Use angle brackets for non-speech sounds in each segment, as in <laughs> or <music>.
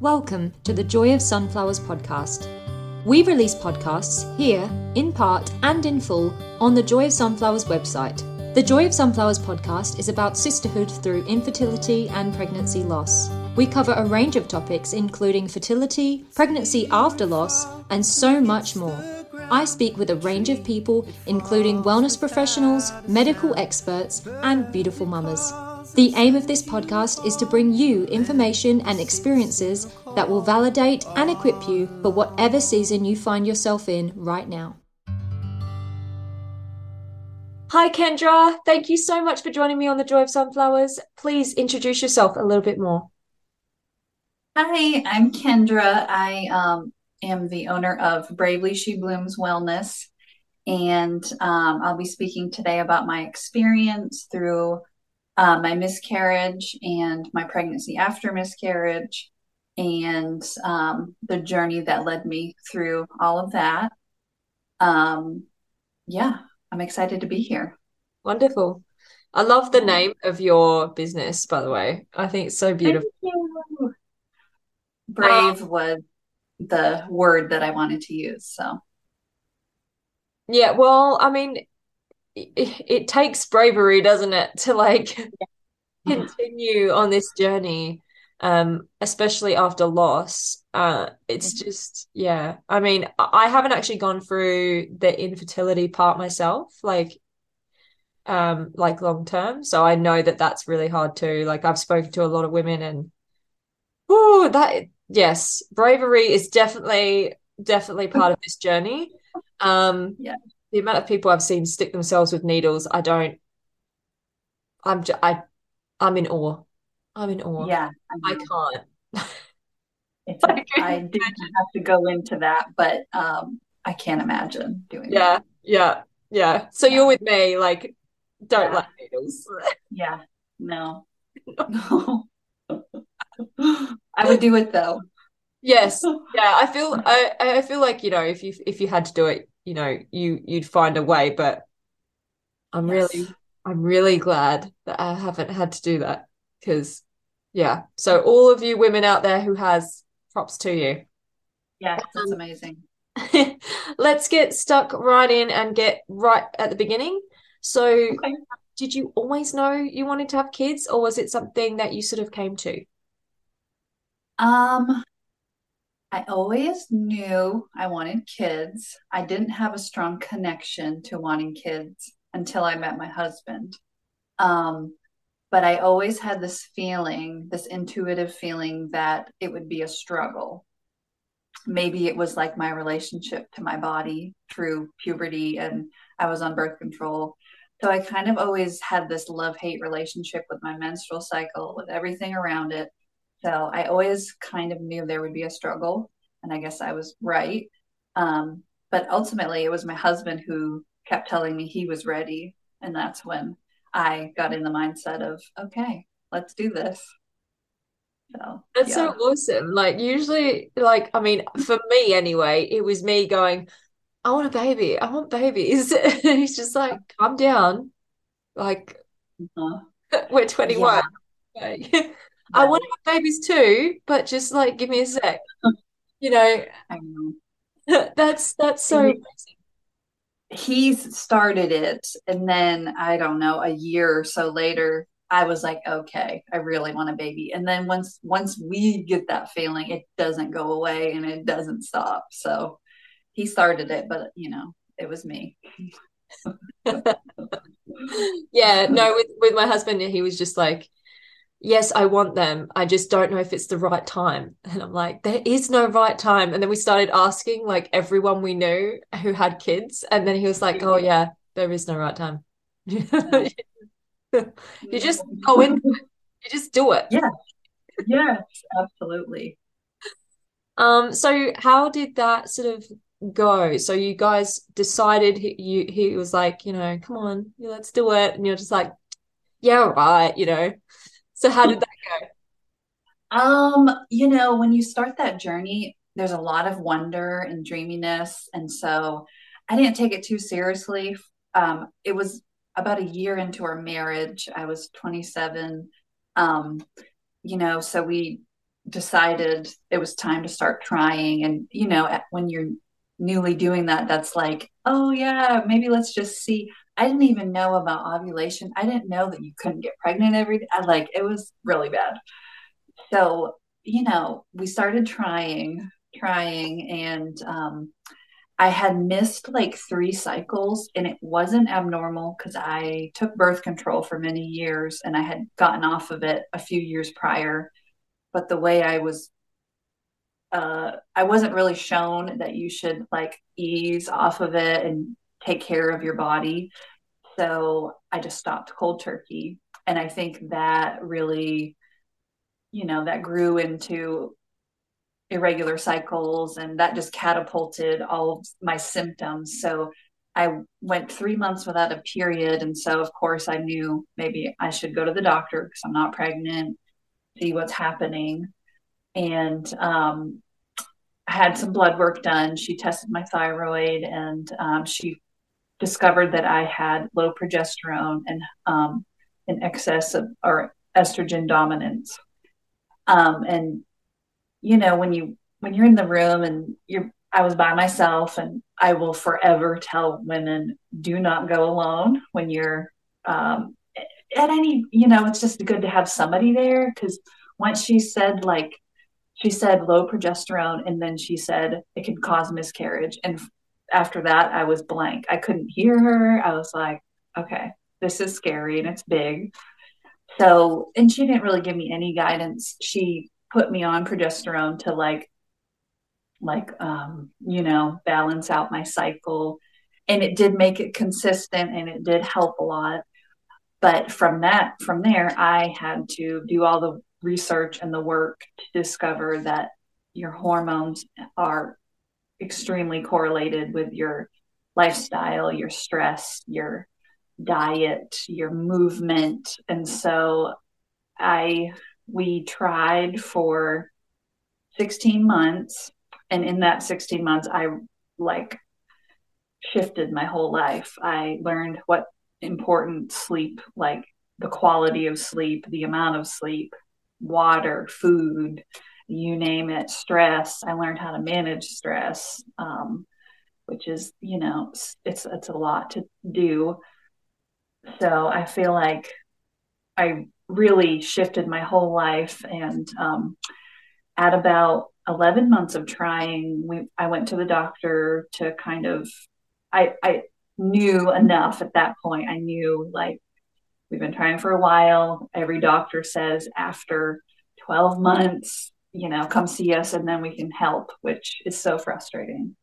Welcome to the Joy of Sunflowers podcast. We release podcasts here, in part and in full, on the Joy of Sunflowers website. The Joy of Sunflowers podcast is about sisterhood through infertility and pregnancy loss. We cover a range of topics, including fertility, pregnancy after loss, and so much more. I speak with a range of people, including wellness professionals, medical experts, and beautiful mamas. The aim of this podcast is to bring you information and experiences that will validate and equip you for whatever season you find yourself in right now. Hi, Kendra. Thank you so much for joining me on the Joy of Sunflowers. Please introduce yourself a little bit more. Hi, I'm Kendra. I um, am the owner of Bravely She Blooms Wellness, and um, I'll be speaking today about my experience through uh, my miscarriage and my pregnancy after miscarriage and um, the journey that led me through all of that. Um, yeah, I'm excited to be here. Wonderful. I love the name of your business, by the way. I think it's so beautiful. Brave um, was the word that I wanted to use. So, yeah, well, I mean, it, it takes bravery, doesn't it, to like <laughs> continue on this journey, um, especially after loss. Uh, it's mm-hmm. just, yeah. I mean, I haven't actually gone through the infertility part myself, like, um, like long term. So I know that that's really hard too. Like I've spoken to a lot of women, and oh, that yes, bravery is definitely definitely part of this journey. Um, <laughs> yeah the amount of people I've seen stick themselves with needles, I don't. I'm just, I, I'm in awe. I'm in awe. Yeah, I, can't. It's, <laughs> I didn't have to go into that, but um, I can't imagine doing. Yeah, that. yeah, yeah. So yeah. you're with me. Like, don't yeah. like needles. <laughs> yeah. No. No. <laughs> I would do it though. Yes. Yeah. I feel. I. I feel like you know, if you if you had to do it, you know you you'd find a way but i'm yes. really i'm really glad that i haven't had to do that because yeah. So all of you women out there who has props to you. Yeah that's um, amazing. <laughs> let's get stuck right in and get right at the beginning. So okay. did you always know you wanted to have kids or was it something that you sort of came to? Um I always knew I wanted kids. I didn't have a strong connection to wanting kids until I met my husband. Um, but I always had this feeling, this intuitive feeling that it would be a struggle. Maybe it was like my relationship to my body through puberty and I was on birth control. So I kind of always had this love hate relationship with my menstrual cycle, with everything around it. So I always kind of knew there would be a struggle. And I guess I was right. Um, but ultimately, it was my husband who kept telling me he was ready. And that's when I got in the mindset of, okay, let's do this. So, that's yeah. so awesome. Like, usually, like, I mean, for me anyway, it was me going, I want a baby. I want babies. <laughs> And he's just like, calm down. Like, uh-huh. <laughs> we're 21. Yeah. <laughs> I want to have babies too, but just like give me a sec. <laughs> You know, know. <laughs> that's that's so amazing. He's started it, and then I don't know, a year or so later, I was like, okay, I really want a baby. And then once once we get that feeling, it doesn't go away and it doesn't stop. So he started it, but you know, it was me. <laughs> yeah, no, with with my husband, he was just like, yes, I want them. I just don't know if it's the right time. And I'm like, there is no right time. And then we started asking like everyone we knew who had kids. And then he was like, oh, yeah, there is no right time. <laughs> you just go in, you just do it. Yeah. Yes, absolutely. Um, so how did that sort of go? So you guys decided he, you he was like, you know, come on, let's do it. And you're just like, yeah, right, you know. So how did that go? Um, you know, when you start that journey, there's a lot of wonder and dreaminess. And so I didn't take it too seriously. Um, it was about a year into our marriage. I was 27. Um, you know, so we decided it was time to start trying. And, you know, when you're newly doing that, that's like, oh, yeah, maybe let's just see. I didn't even know about ovulation. I didn't know that you couldn't get pregnant every day. I like it was really bad. So, you know, we started trying, trying, and um, I had missed like three cycles and it wasn't abnormal because I took birth control for many years and I had gotten off of it a few years prior. But the way I was, uh, I wasn't really shown that you should like ease off of it and take care of your body. So I just stopped cold turkey. And I think that really, you know, that grew into irregular cycles and that just catapulted all of my symptoms so i went three months without a period and so of course i knew maybe i should go to the doctor because i'm not pregnant see what's happening and um, I had some blood work done she tested my thyroid and um, she discovered that i had low progesterone and um, in excess of or estrogen dominance. Um, and you know when you when you're in the room and you're I was by myself and I will forever tell women do not go alone when you're um, at any you know it's just good to have somebody there because once she said like she said low progesterone and then she said it can cause miscarriage and after that I was blank. I couldn't hear her. I was like okay this is scary and it's big. So and she didn't really give me any guidance. She put me on progesterone to like like um you know balance out my cycle. And it did make it consistent and it did help a lot. But from that from there i had to do all the research and the work to discover that your hormones are extremely correlated with your lifestyle your stress your diet your movement. And so i we tried for 16 months. And in that 16 months i like shifted my whole life. I learned what important sleep like the quality of sleep the amount of sleep water food you name it stress i learned how to manage stress um, which is you know it's it's a lot to do so i feel like i really shifted my whole life. And um, at about 11 months of trying, we, I went to the doctor to kind of, I, I knew enough at that point. I knew like we've been trying for a while. Every doctor says after 12 months, you know, come see us and then we can help, which is so frustrating.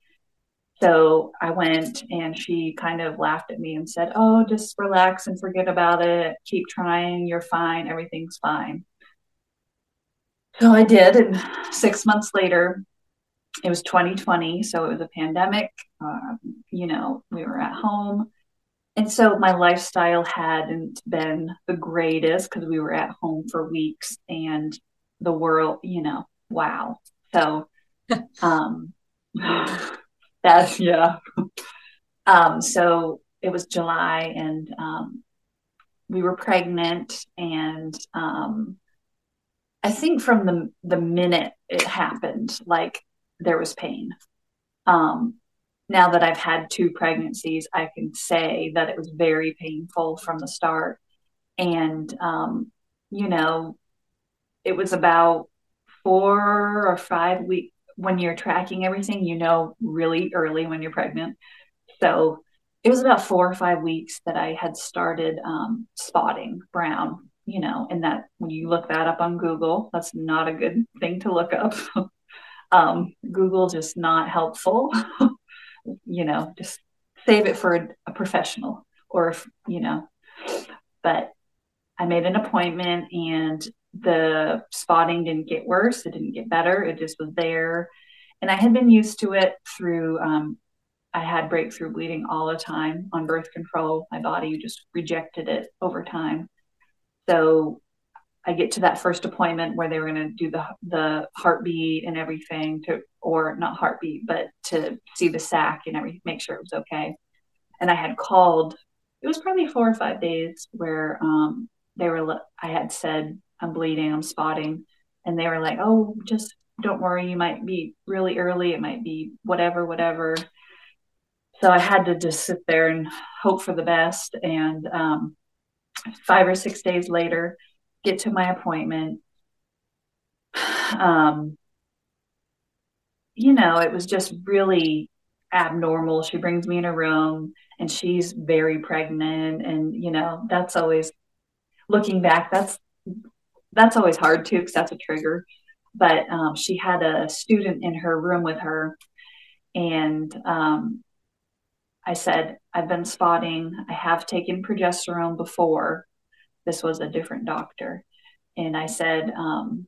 So I went and she kind of laughed at me and said, Oh, just relax and forget about it. Keep trying. You're fine. Everything's fine. So I did. And six months later, it was 2020. So it was a pandemic. Uh, you know, we were at home. And so my lifestyle hadn't been the greatest because we were at home for weeks and the world, you know, wow. So, <laughs> um, That yeah. um, so it was July, and um, we were pregnant, and um, I think from the the minute it happened, like there was pain. Um, now that I've had two pregnancies, I can say that it was very painful from the start, and um, you know, it was about four or five weeks when you're tracking everything, you know really early when you're pregnant. So it was about four or five weeks that I had started um, spotting brown, you know, and that when you look that up on Google, that's not a good thing to look up. <laughs> um, Google just not helpful, <laughs> you know, just save it for a, a professional or, if, you know, but I made an appointment and the spotting didn't get worse. It didn't get better. It just was there. And I had been used to it through, um, I had breakthrough bleeding all the time on birth control. My body just rejected it over time. So I get to that first appointment where they were going to do the the heartbeat and everything to, or not heartbeat, but to see the sac and everything, make sure it was okay. And I had called. It was probably four or five days where um, they were. I had said I'm bleeding, I'm spotting. and they were like, "Oh, just don't worry, you might be really early. It might be whatever, whatever." So I had to just sit there and hope for the best. And um, five or six days later, get to my appointment. <sighs> Um, you know, it was just really abnormal. She brings me in a room and she's very pregnant. And, you know, that's always looking back, that's that's always hard too, because that's a trigger. But um, she had a student in her room with her, and um, I said, I've been spotting, I have taken progesterone before. This was a different doctor. And I said, um,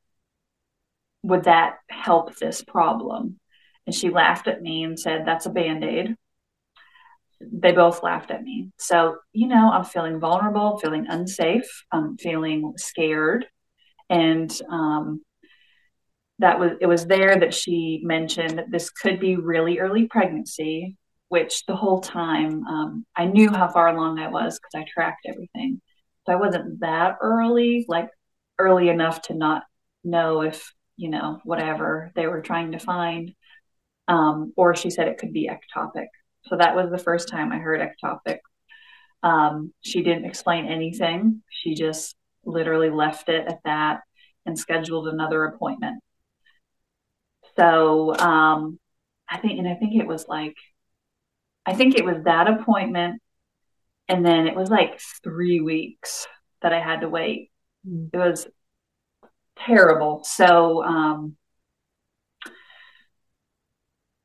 Would that help this problem? And she laughed at me and said, That's a band aid. They both laughed at me. So, you know, I'm feeling vulnerable, feeling unsafe, I'm feeling scared. And um, that was, it was there that she mentioned that this could be really early pregnancy, which the whole time um, I knew how far along I was because I tracked everything. So I wasn't that early, like early enough to not know if, you know, whatever they were trying to find um, or she said it could be ectopic. So that was the first time I heard ectopic. Um, she didn't explain anything. She just literally left it at that and scheduled another appointment. So um, I think, and I think it was like, I think it was that appointment, and then it was like three weeks that I had to wait. Mm. It was terrible. So um,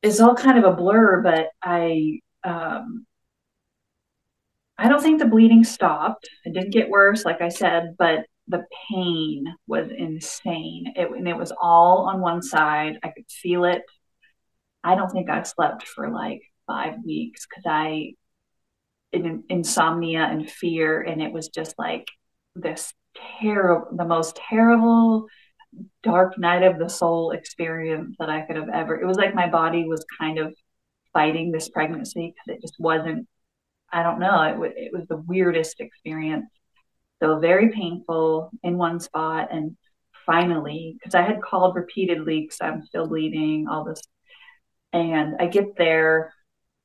is all kind of a blur, but I um, I don't think the bleeding stopped. It didn't get worse, like I said, but the pain was insane. It, and it was all on one side. I could feel it. I don't think I slept for like five weeks because I in, insomnia and fear, and it was just like this terrible, the most terrible dark night of the soul experience that I could have ever. It was like my body was kind of fighting this pregnancy because it just wasn't. I don't know. It, w- it was the weirdest experience. So very painful in one spot, and finally, because I had called repeatedly because I'm still bleeding, all this, and I get there.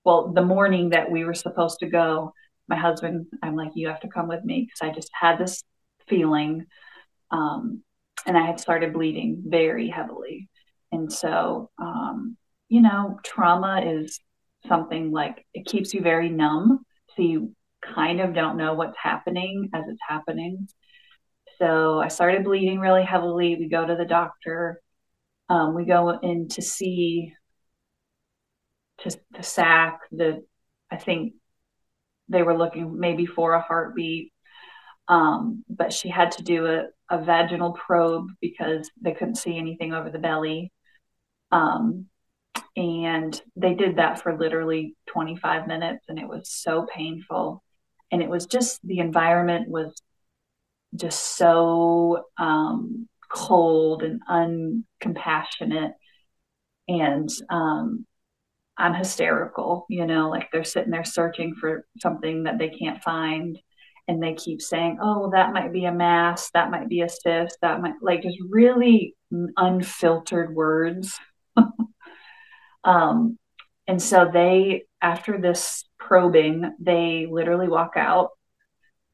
Well, the morning that we were supposed to go, my husband, I'm like, you have to come with me because I just had this feeling um, and I had started bleeding very heavily. And so, um, you know, trauma is something like it keeps you very numb. So you kind of don't know what's happening as it's happening. So I started bleeding really heavily. We go to the doctor. Um, we go in to see to the SAC. The I think they were looking maybe for a heartbeat, um, but she had to do a, a vaginal probe because they couldn't see anything over the belly. Um, and they did that for literally 25 minutes, and it was so painful. And it was just the environment was just so um, cold and uncompassionate. And um, I'm hysterical, you know, like they're sitting there searching for something that they can't find and they keep saying, oh, that might be a mass, that might be a cyst, that might like just really unfiltered words. <laughs> um, and so they, after this probing, they literally walk out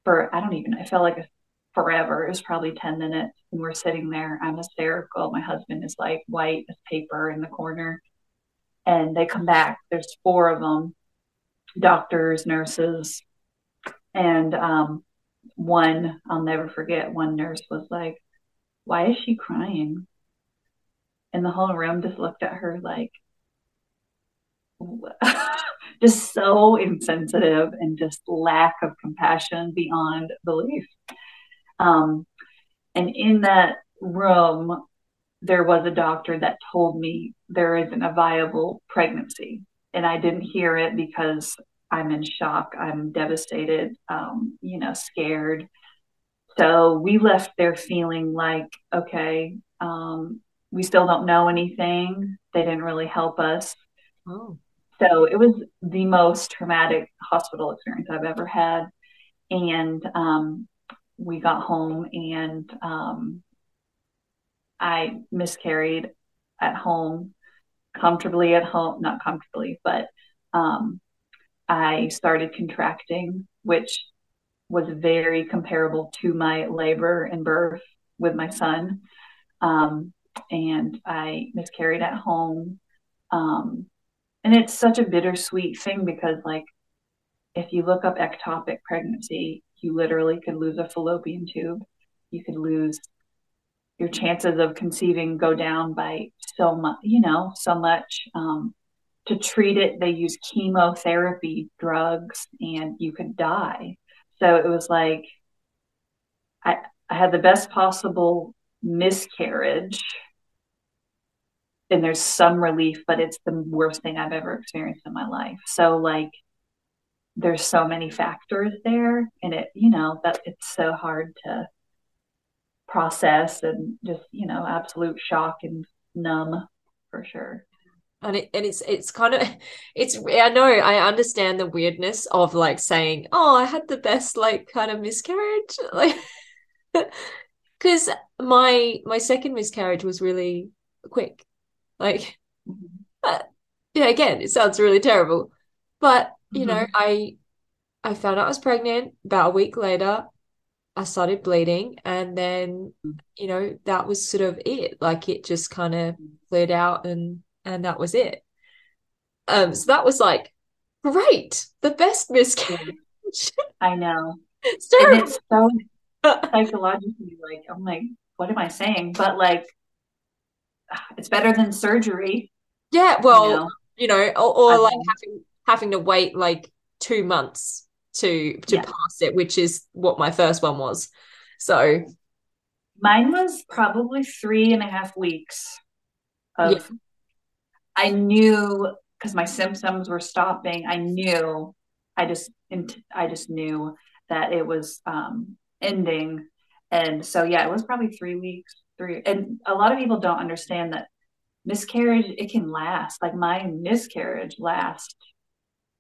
for, I don't even, I felt like forever. It was probably 10 minutes. And we're sitting there. I'm hysterical. My husband is like white as paper in the corner. And they come back. There's four of them doctors, nurses, and um, one, I'll never forget, one nurse was like, Why is she crying? And the whole room just looked at her like, <laughs> just so insensitive and just lack of compassion beyond belief. Um, and in that room, there was a doctor that told me there isn't a viable pregnancy. And I didn't hear it because I'm in shock. I'm devastated, um, you know, scared. So we left there feeling like, okay, um, we still don't know anything. They didn't really help us. Oh. So it was the most traumatic hospital experience I've ever had. And um, we got home and um, I miscarried at home, comfortably at home, not comfortably, but um, I started contracting, which was very comparable to my labor and birth with my son. Um, and I miscarried at home. Um, and it's such a bittersweet thing because, like, if you look up ectopic pregnancy, you literally could lose a fallopian tube. You could lose your chances of conceiving go down by so much, you know, so much. Um, to treat it, they use chemotherapy drugs and you could die. So it was like, I, I had the best possible miscarriage and there's some relief, but it's the worst thing I've ever experienced in my life. So like there's so many factors there and it, you know, that it's so hard to process and just, you know, absolute shock and numb for sure. And it and it's it's kind of <laughs> it's I know I understand the weirdness of like saying, Oh, I had the best like kind of miscarriage. <laughs> Like because my my second miscarriage was really quick like, but, yeah, again, it sounds really terrible. But, you mm-hmm. know, I I found out I was pregnant about a week later. I started bleeding and then, you know, that was sort of it. Like it just kind of cleared out and and that was it. Um, so that was like great, the best miscarriage. <laughs> I know. It's it's so <laughs> psychologically like, I'm like, what am I saying? But like it's better than surgery. Yeah, well, you know, you know or, or like having having to wait like two months to to yeah. pass it, which is what my first one was. So mine was probably three and a half weeks of yeah. I knew because my symptoms were stopping. I knew I just I just knew that it was um ending. And so yeah, it was probably three weeks three and a lot of people don't understand that miscarriage it can last. Like my miscarriage last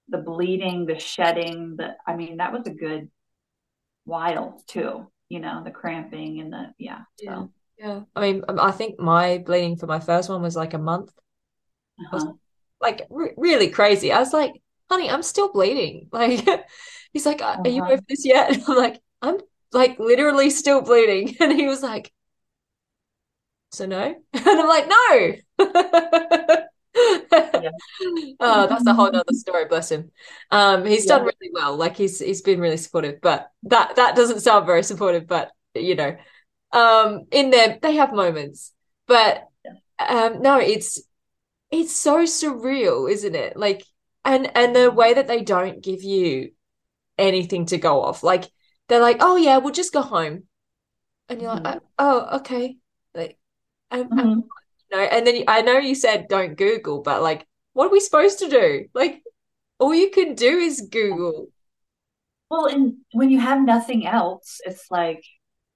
the bleeding the shedding the i mean that was a good while too you know the cramping and the yeah so. yeah yeah. I mean um, i think my bleeding for my first one was like a month. Uh-huh. like re- really crazy. I was like honey i'm still bleeding. <laughs> Like he's like are uh-huh. you over this yet? And <laughs> i'm like i'm like literally still bleeding. <laughs> And he was like so no? <laughs> And i'm like no! Yeah. <laughs> oh that's a whole nother story bless him. Um he's yeah. done really well. Like he's he's been really supportive but that that doesn't sound very supportive but you know. Um in there they have moments but um no it's it's so surreal isn't it? Like and and the way that they don't give you anything to go off. Like they're like oh yeah we'll just go home. And you're mm-hmm. like oh okay mm-hmm. you know, and then I know you said don't Google, but like, what are we supposed to do? Like, all you can do is Google. Well, and when you have nothing else, it's like,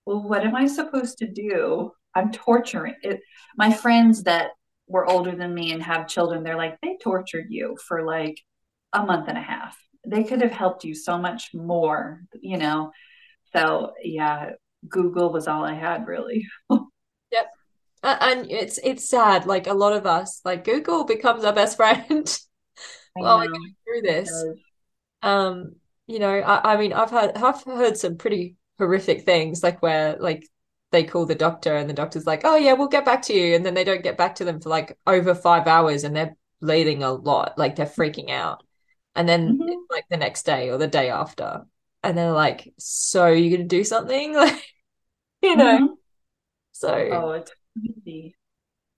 well, what am I supposed to do? I'm torturing it. My friends that were older than me and have children, they're like, they tortured you for like a month and a half. They could have helped you so much more, you know? So, yeah, Google was all I had really. <laughs> and it's it's sad like a lot of us like google becomes our best <laughs> friend while we're going through this. um you know I, I mean i've heard i've heard some pretty horrific things like where like they call the doctor and the doctor's like oh yeah we'll get back to you and then they don't get back to them for like over five hours and they're bleeding a lot like they're freaking out. And then mm-hmm. like the next day or the day after and they're like so you're gonna do something? <laughs> Like you know? Mm-hmm. so oh it's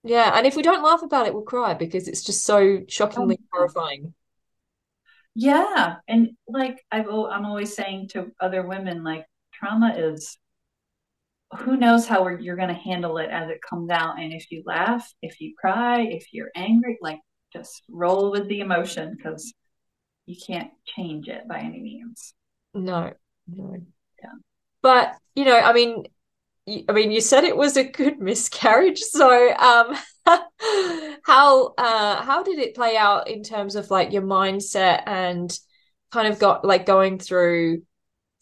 yeah, and if we don't laugh about it, we'll cry because it's just so shockingly oh, horrifying. Yeah, and like I've I'm always saying to other women, like trauma is who knows how you're going to handle it as it comes out, and if you laugh, if you cry, if you're angry, like just roll with the emotion because you can't change it by any means. No, no. Yeah. But you know, I mean, I mean, you said it was a good <laughs> miscarriage. So, um, <laughs> how uh, how did it play out in terms of like your mindset and kind of got like going through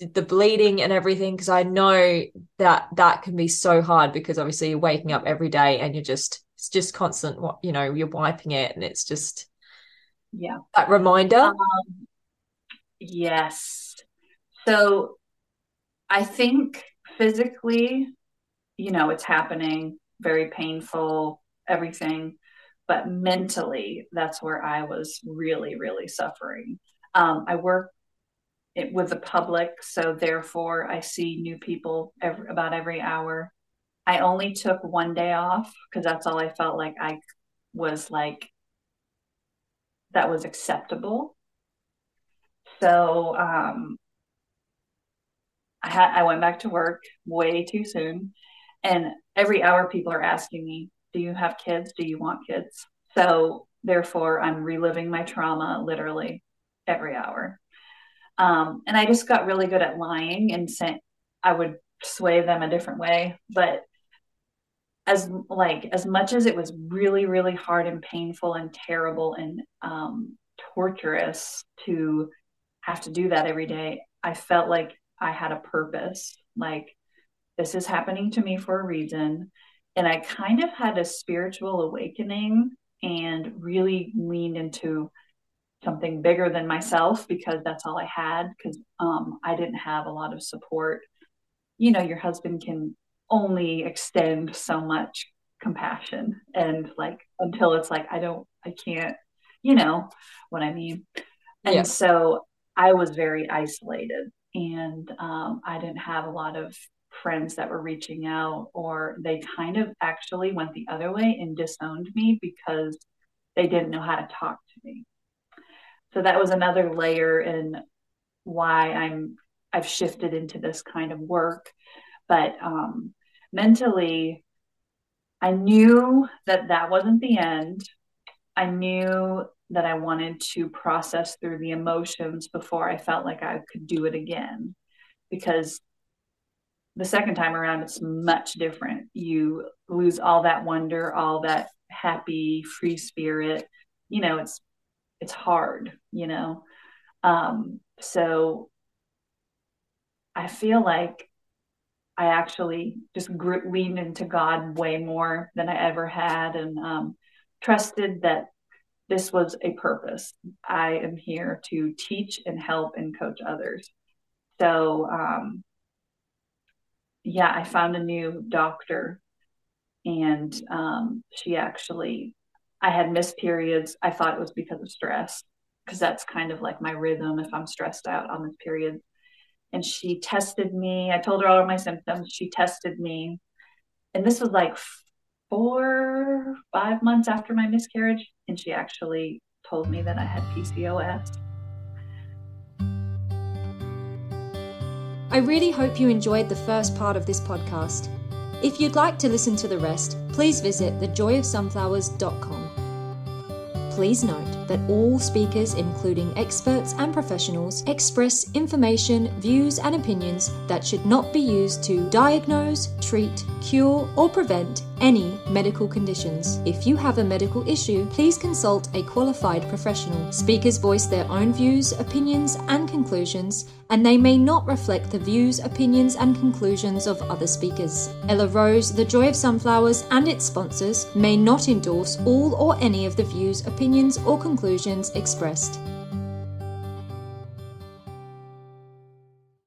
the bleeding and everything? Because I know that that can be so hard because obviously you're waking up every day and you're just it's just constant what you know you're wiping it and it's just yeah. that reminder. Um, yes. So I think physically you know it's happening very painful everything but mentally that's where I was really really suffering um, I work it, with the public. So therefore, I see new people every, about every hour. I only took one day off because that's all I felt like I was like that was acceptable. So um, I had I went back to work way too soon, and every hour people are asking me, "Do you have kids? Do you want kids?" So therefore, I'm reliving my trauma literally every hour. Um, and I just got really good at lying and saying I would sway them a different way. But as like as much as it was really, really hard and painful and terrible and um, torturous to have to do that every day, I felt like I had a purpose. Like this is happening to me for a reason. And I kind of had a spiritual awakening and really leaned into something bigger than myself because that's all I had because um, I didn't have a lot of support. You know, your husband can only extend so much compassion and like until it's like I don't I can't you know what I mean. And yeah. so I was very isolated and um, I didn't have a lot of friends that were reaching out or they kind of actually went the other way and disowned me because they didn't know how to talk to me. So that was another layer in why i'm i've shifted into this kind of work. But um, mentally i knew that that wasn't the end. I knew that i wanted to process through the emotions before i felt like i could do it again because the second time around it's much different you lose all that wonder all that happy free spirit you know it's it's hard, you know. Um, so I feel like I actually just grew, leaned into God way more than I ever had, and um, trusted that this was a purpose. I am here to teach and help and coach others. So, um, yeah, I found a new doctor, and um, she actually I had missed periods. I thought it was because of stress, because that's kind of like my rhythm if I'm stressed out on this period. And she tested me. I told her all of my symptoms. She tested me. And this was like four, five months after my miscarriage. And she actually told me that I had PCOS. I really hope you enjoyed the first part of this podcast. If you'd like to listen to the rest, please visit thejoyofsunflowers.com. Please note that all speakers, including experts and professionals, express information, views, and opinions that should not be used to diagnose, treat, cure, or prevent any medical conditions. If you have a medical issue, please consult a qualified professional. Speakers voice their own views, opinions, and conclusions, and they may not reflect the views, opinions, and conclusions of other speakers. Ella Rose, The Joy of Sunflowers, and its sponsors may not endorse all or any of the views, opinions, or conclusions expressed.